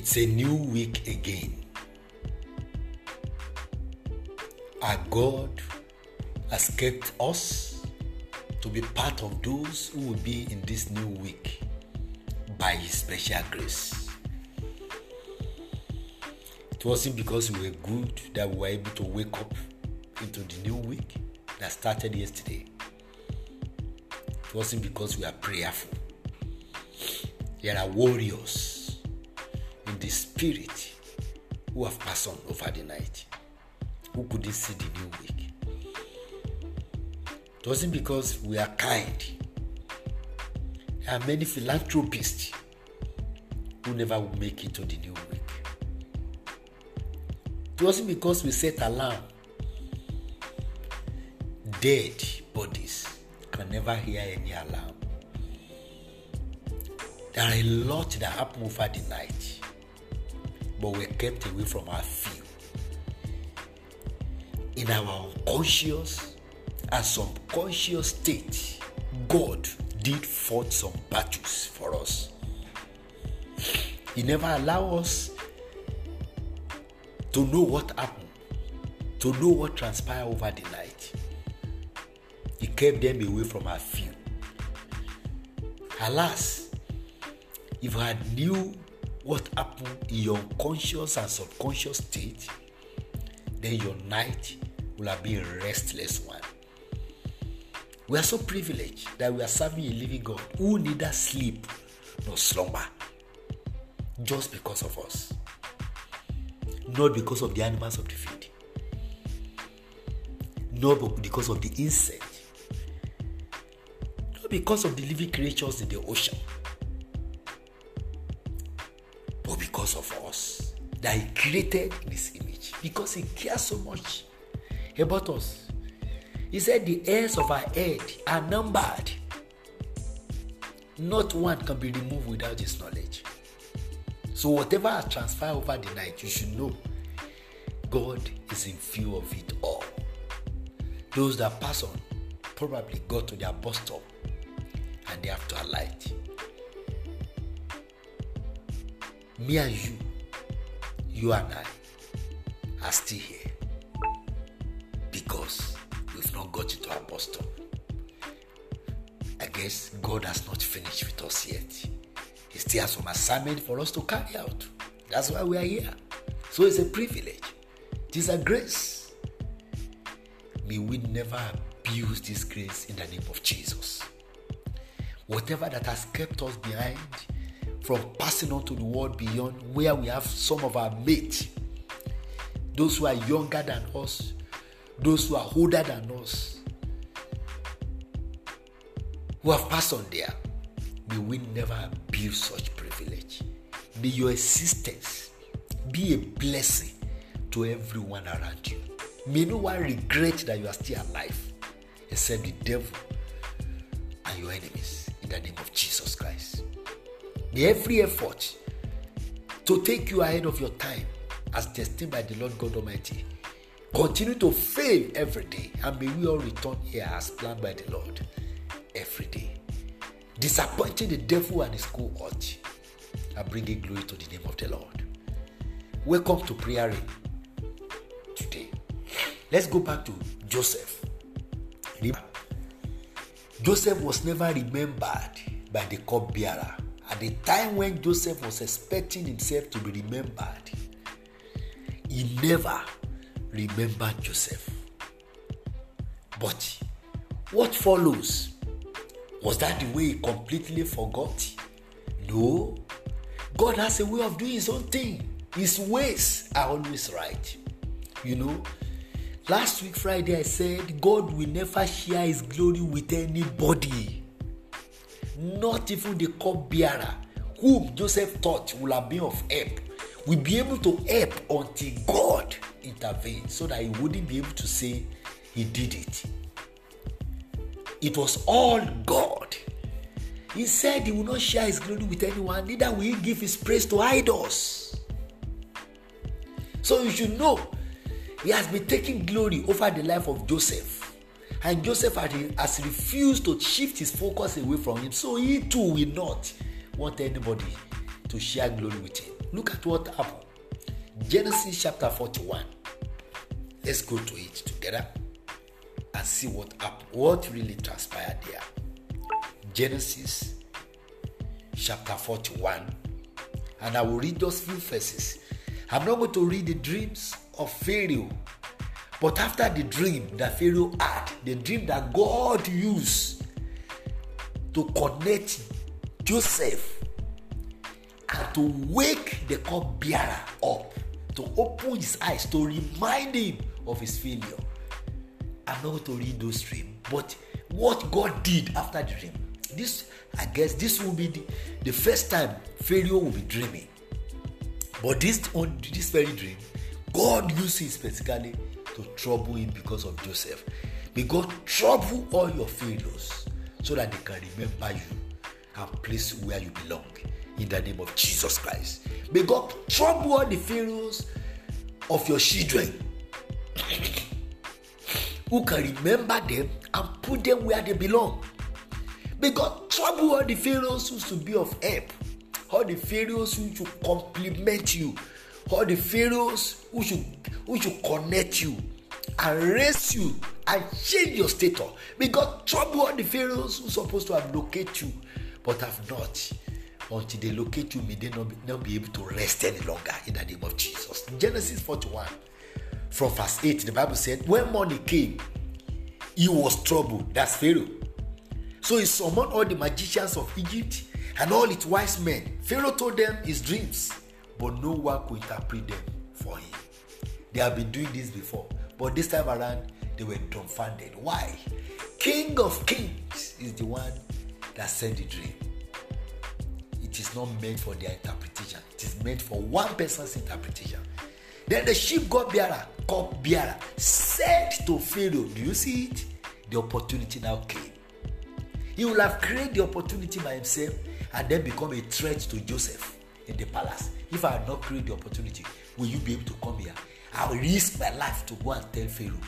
It's a new week again. Our God has kept us to be part of those who will be in this new week by His special grace. It wasn't because we were good that we were able to wake up into the new week that started yesterday. It wasn't because we are prayerful. There are warriors the spirit who have passed on over the night, who couldn't see the new week. It wasn't because we are kind. There are many philanthropists who never will make it to the new week. It wasn't because we set alarm. Dead bodies can never hear any alarm. There are a lot that happen over the night, but we're kept away from our field. In our unconscious and subconscious state, God did fought some battles for us. He never allowed us to know what happened, to know what transpired over the night. He kept them away from our field. Alas, if I knew what happened in your conscious and subconscious state, then your night will have been a restless one. We are so privileged that we are serving a living God who neither sleep nor slumber just because of us, not because of the animals of the field, not because of the insect, not because of the living creatures in the ocean, because of us that He created in His image, because He cares so much about us. He said, The hairs of our head are numbered. Not one can be removed without His knowledge. So, whatever has transpired over the night, you should know God is in view of it all. Those that pass on probably got to their bus stop and they have to alight. Me and you, you and I, are still here because we've not got into our bus. I guess God has not finished with us yet. He still has some assignment for us to carry out. That's why we are here. So it's a privilege. It is a grace. May we never abuse this grace in the name of Jesus. Whatever that has kept us behind from passing on to the world beyond where we have some of our mates, those who are younger than us, those who are older than us, who have passed on there, may we never abuse such privilege. May your existence be a blessing to everyone around you. May no one regret that you are still alive except the devil and your enemies in the name of Jesus Christ. Every effort to take you ahead of your time, as destined by the Lord God Almighty, continue to fail every day, and may we all return here as planned by the Lord every day. Disappointing the devil and his cohort and bringing glory to the name of the Lord. Welcome to prayer today. Let's go back to Joseph. Joseph was never remembered by the cupbearer. The time when Joseph was expecting himself to be remembered, he never remembered Joseph. But what follows? Was that the way he completely forgot? No. God has a way of doing his own thing. His ways are always right. You know, last week, Friday, I said God will never share his glory with anybody, not even the cupbearer, whom Joseph thought would have been of help, will be able to help until God intervenes so that he wouldn't be able to say he did it. It was all God. He said he will not share his glory with anyone, neither will he give his praise to idols. So you should know he has been taking glory over the life of Joseph. And Joseph has refused to shift his focus away from him. So he too will not want anybody to share glory with him. Look at what happened. Genesis chapter 41. Let's go to it together and see what happened, what really transpired there. Genesis chapter 41. And I will read those few verses. I'm not going to read the dreams of Pharaoh. But after the dream that Pharaoh had, the dream that God used to connect Joseph and to wake the cupbearer up, to open his eyes, to remind him of his failure. I'm not going to read those dreams, but what God did after the dream. This, I guess, this will be the, the first time Pharaoh will be dreaming. But this on this very dream, God used it specifically to trouble him because of Joseph. May God trouble all your pharaohs so that they can remember you and place where you belong in the name of Jesus Christ. May God trouble all the pharaohs of your children who can remember them and put them where they belong. May God trouble all the pharaohs who should be of help, all the pharaohs who should compliment you, all the pharaohs who should who should connect you and raise you and change your status. God trouble all the pharaohs who supposed to have located you but have not. Until they locate you, may they not be, not be able to rest any longer in the name of Jesus. Genesis 41, from verse 8, the Bible said, When money came, he was troubled. That's Pharaoh. So he summoned all the magicians of Egypt and all its wise men. Pharaoh told them his dreams, but no one could interpret them for him. They have been doing this before, but this time around, they were dumbfounded. Why? King of Kings is the one that sent the dream. It is not meant for their interpretation, it is meant for one person's interpretation. Then the sheep god bearer, cup bearer, said to Pharaoh, Do you see it? The opportunity now came. He will have created the opportunity by himself and then become a threat to Joseph in the palace. If I had not created the opportunity, will you be able to come here? I will risk my life to go and tell Pharaoh,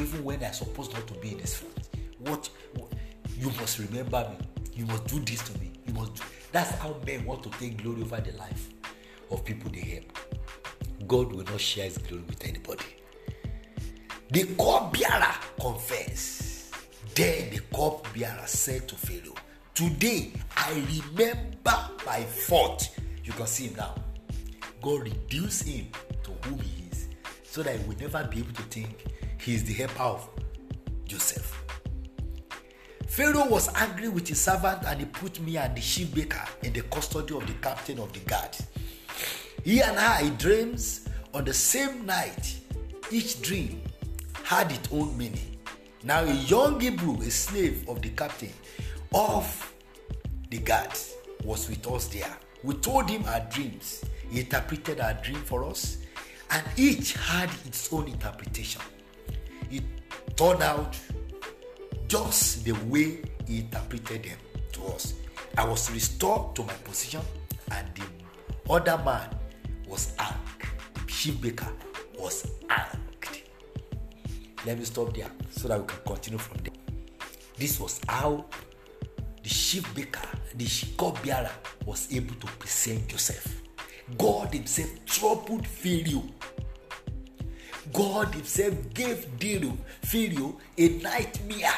even when I'm supposed not to be in this front. What, what you must remember me. You must do this to me. You must do. That's how men want to take glory over the life of people they help. God will not share his glory with anybody. The cup confessed. Then the cup said to Pharaoh, Today I remember my fault. You can see him now. God reduce him to whom he is so that he will never be able to think he is the helper of Joseph. Pharaoh was angry with his servant and he put me and the sheep baker in the custody of the captain of the guard. He and I dreams on the same night. Each dream had its own meaning. Now, a young Hebrew, a slave of the captain of the guards, was with us there. We told him our dreams. He interpreted our dream for us, and each had its own interpretation. It turned out just the way he interpreted them to us. I was restored to my position, and the other man was hanged. The baker was hanged. Let me stop there so that we can continue from there. This was how the baker, the cup was able to present Joseph. God Himself troubled Pharaoh. God Himself gave Pharaoh a nightmare,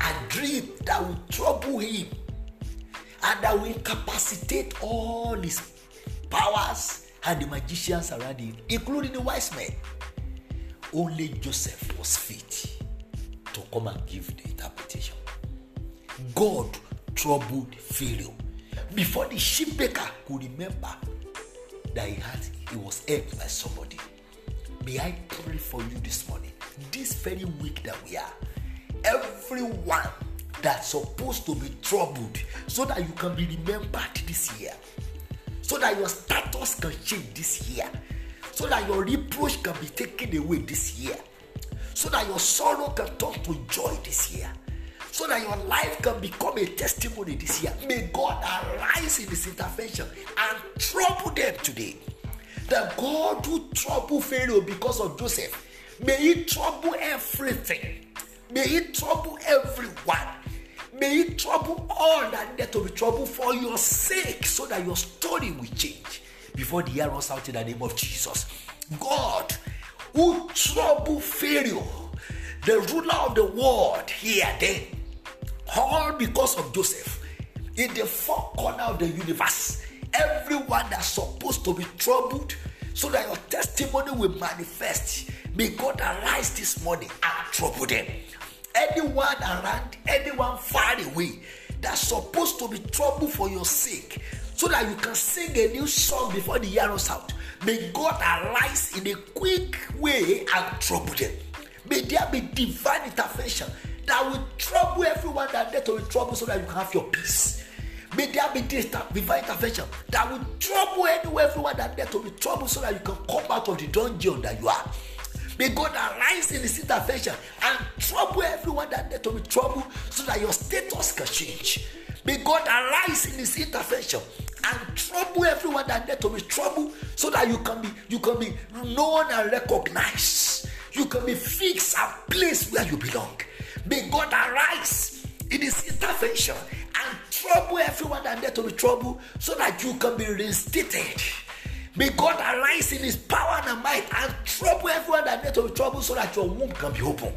a dream that will trouble him and that will incapacitate all his powers and the magicians around him, including the wise men. Only Joseph was fit to come and give the interpretation. God troubled Pharaoh before the sheep baker could remember that he had he was helped by somebody. May I pray for you this morning, this very week that we are. Everyone that's supposed to be troubled so that you can be remembered this year, so that your status can change this year, so that your reproach can be taken away this year, so that your sorrow can turn to joy this year, so that your life can become a testimony this year. May God arise in His intervention and trouble them today. The God who troubled Pharaoh because of Joseph, may He trouble everything. May He trouble everyone. May He trouble all that need to be troubled for your sake so that your story will change. before the year runs out in the name of Jesus. God, who trouble Pharaoh, the ruler of the world here, then, all because of Joseph, in the four corner of the universe, everyone that's supposed to be troubled, so that your testimony will manifest. May God arise this morning and trouble them. Anyone around, anyone far away that's supposed to be trouble for your sake, so that you can sing a new song before the year runs out. May God arise in a quick way and trouble them. May there be divine intervention that will trouble everyone that there to be trouble so that you can have your peace. May there be this divine intervention that will trouble anywhere, everyone that there to be trouble so that you can come out of the dungeon that you are. May God arise in His intervention and trouble everyone that there to be trouble so that your status can change. May God arise in His intervention and trouble everyone that there to be trouble so that you can be you can be known and recognized. You can be fixed and placed where you belong. May God arise in His intervention and trouble everyone that there to be trouble so that you can be reinstated. May God arise in His power and might and trouble everyone that there to be trouble so that your womb can be open.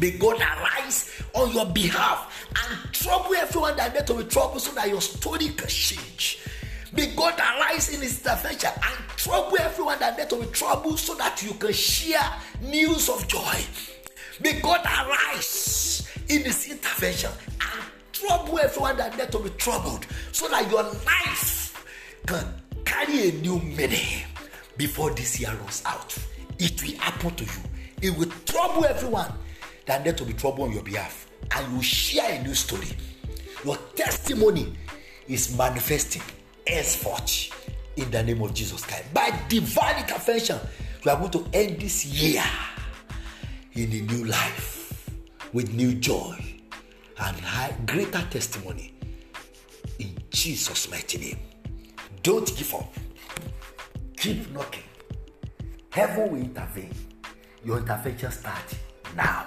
May God arise on your behalf and trouble everyone that there to be trouble so that your story can change. May God arise in His intervention and trouble everyone that there to be trouble so that you can share news of joy. May God arise in His intervention and trouble everyone that there to be troubled so that your life can carry a new meaning before this year runs out. It will happen to you. It will trouble everyone that there to be troubled on your behalf. And you share a new story. Your testimony is manifesting henceforth in the name of Jesus Christ. By divine intervention, you are going to end this year in a new life with new joy and high, greater testimony in Jesus' mighty name. Don't give up. Keep knocking. Heaven will intervene. Your intervention starts now.